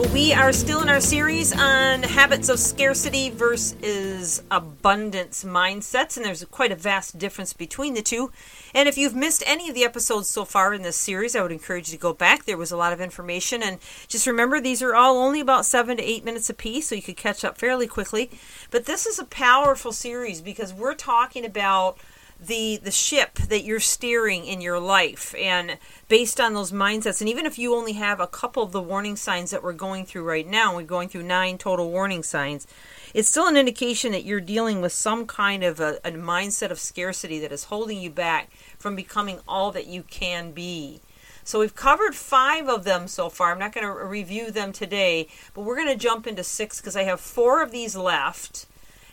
Well, we are still in our series on habits of scarcity versus abundance mindsets, and there's quite a vast difference between the two. And if you've missed any of the episodes so far in this series, I would encourage you to go back. There was a lot of information, and just remember these are all only about seven to eight minutes apiece, so you could catch up fairly quickly. But this is a powerful series because we're talking about the the ship that you're steering in your life. And based on those mindsets and even if you only have a couple of the warning signs that we're going through right now we're going through nine total warning signs it's still an indication that you're dealing with some kind of a, a mindset of scarcity that is holding you back from becoming all that you can be. So we've covered five of them so far. I'm not going to review them today but we're going to jump into six because i have four of these left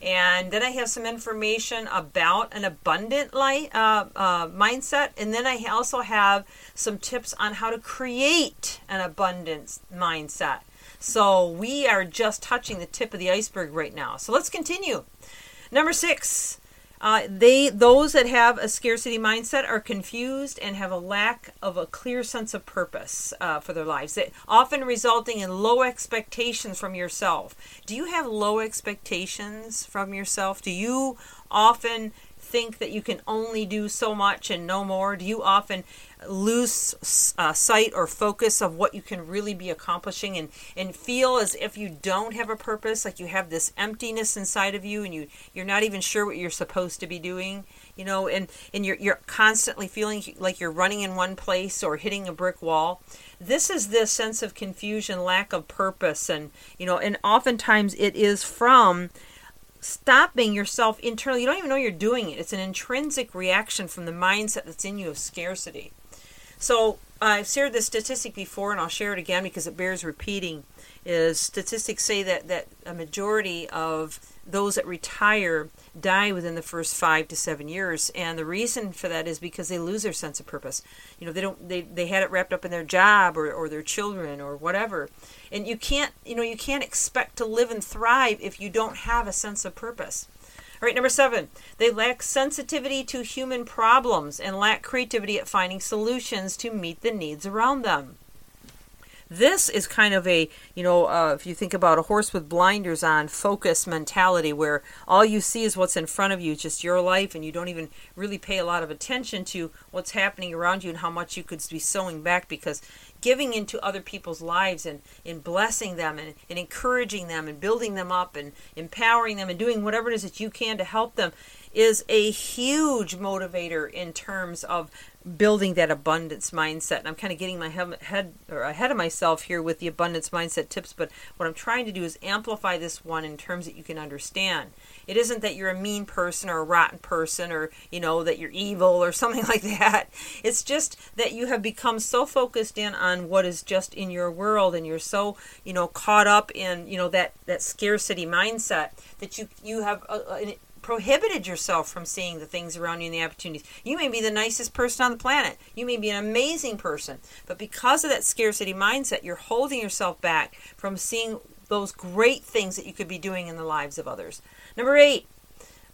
and then I have some information about an abundant light uh, uh, mindset, and then I also have some tips on how to create an abundance mindset. So we are just touching the tip of the iceberg right now. So let's continue. Number six, uh, they those that have a scarcity mindset are confused and have a lack of a clear sense of purpose uh, for their lives, it, often resulting in low expectations from yourself. Do you have low expectations from yourself? Do you often think that you can only do so much and no more? Do you often lose uh, sight or focus of what you can really be accomplishing and, and feel as if you don't have a purpose, like you have this emptiness inside of you and you, you're not even sure what you're supposed to be doing? You know, and, and you're, you're constantly feeling like you're running in one place or hitting a brick wall. This is this sense of confusion, lack of purpose, and, you know, and oftentimes it is from stopping yourself internally. You don't even know you're doing it. It's an intrinsic reaction from the mindset that's in you of scarcity. So I've shared this statistic before, and I'll share it again because it bears repeating. Is statistics say that that a majority of those that retire die within the first five to seven years, and the reason for that is because they lose their sense of purpose. You know, they don't they they had it wrapped up in their job or or their children or whatever, and you can't you know you can't expect to live and thrive if you don't have a sense of purpose. All right, number seven, they lack sensitivity to human problems and lack creativity at finding solutions to meet the needs around them. This is kind of a, you know, uh, if you think about a horse with blinders on, focus mentality where all you see is what's in front of you, just your life, and you don't even really pay a lot of attention to what's happening around you and how much you could be sowing back because giving into other people's lives and in blessing them and, and encouraging them and building them up and empowering them and doing whatever it is that you can to help them is a huge motivator in terms of building that abundance mindset. And I'm kind of getting my head or ahead of myself here with the abundance mindset tips, but what I'm trying to do is amplify this one in terms that you can understand. It isn't that you're a mean person or a rotten person or, you know, that you're evil or something like that. It's just that you have become so focused in on what is just in your world and you're so, you know, caught up in, you know, that that scarcity mindset that you you have uh, uh, a, a, prohibited yourself from seeing the things around you and the opportunities. You may be the nicest person on the planet. You may be an amazing person. But because of that scarcity mindset, you're holding yourself back from seeing those great things that you could be doing in the lives of others. Number eight,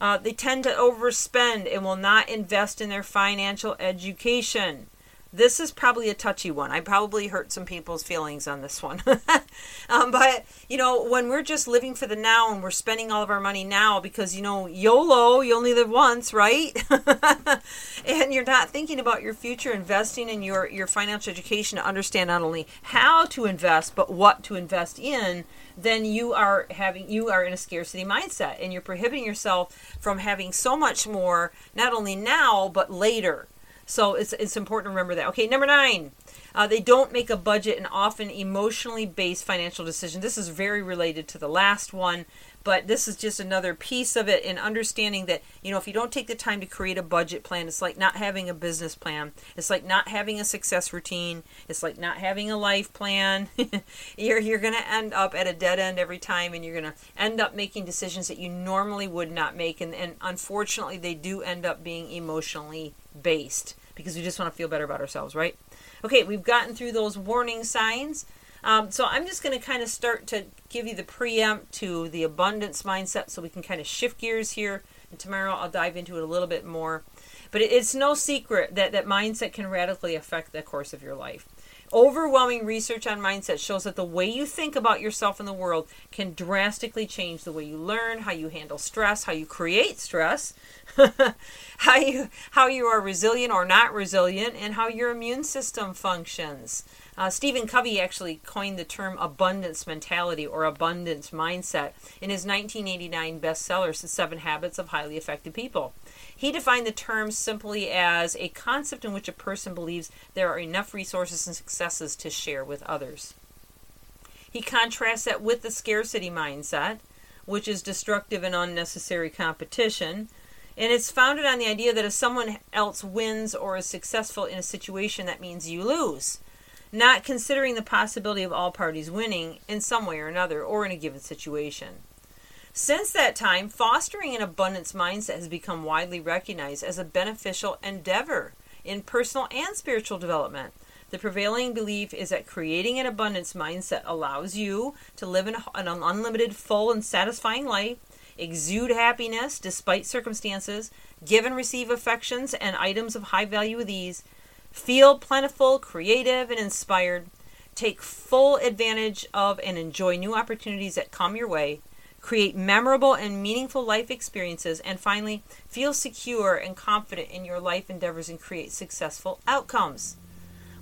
uh, they tend to overspend and will not invest in their financial education. This is probably a touchy one. I probably hurt some people's feelings on this one. um, but, you know, when we're just living for the now and we're spending all of our money now because, you know, YOLO, you only live once, right? and you're not thinking about your future, investing in your, your financial education to understand not only how to invest, but what to invest in, then you are having you are in a scarcity mindset and you're prohibiting yourself from having so much more not only now but later so it's, it's important to remember that. Okay, number nine, uh, they don't make a budget and often emotionally based financial decisions. This is very related to the last one, but this is just another piece of it in understanding that you know if you don't take the time to create a budget plan it's like not having a business plan. It's like not having a success routine. It's like not having a life plan. You're you're going to end up at a dead end every time and you're going to end up making decisions that you normally would not make. And, and unfortunately they do end up being emotionally based because we just want to feel better about ourselves right okay we've gotten through those warning signs um, so I'm just going to kind of start to give you the preempt to the abundance mindset so we can kind of shift gears here. And tomorrow I'll dive into it a little bit more. But it's no secret that that mindset can radically affect the course of your life. Overwhelming research on mindset shows that the way you think about yourself in the world can drastically change the way you learn, how you handle stress, how you create stress, how you how you are resilient or not resilient, and how your immune system functions. Uh, Stephen Covey actually coined the term abundance mentality or abundance mindset in his 1989 bestseller, The Seven Habits of Highly Effective People. He defined the term simply as a concept in which a person believes there are enough resources and successes to share with others. He contrasts that with the scarcity mindset, which is destructive and unnecessary competition. And it's founded on the idea that if someone else wins or is successful in a situation, that means you lose not considering the possibility of all parties winning in some way or another or in a given situation. Since that time, fostering an abundance mindset has become widely recognized as a beneficial endeavor in personal and spiritual development. The prevailing belief is that creating an abundance mindset allows you to live an unlimited, full, and satisfying life, exude happiness despite circumstances, give and receive affections and items of high value with ease, Feel plentiful, creative, and inspired. Take full advantage of and enjoy new opportunities that come your way. Create memorable and meaningful life experiences. And finally, feel secure and confident in your life endeavors and create successful outcomes.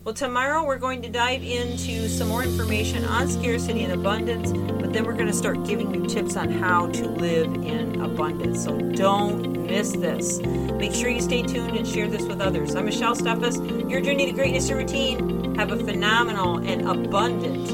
Well, tomorrow we're going to dive into some more information on scarcity and abundance, but then we're going to start giving you tips on how to live in abundance. So don't miss this. Make sure you stay tuned and share this with others. I'm Michelle Steffes, your journey to greatness and routine. Have a phenomenal and abundant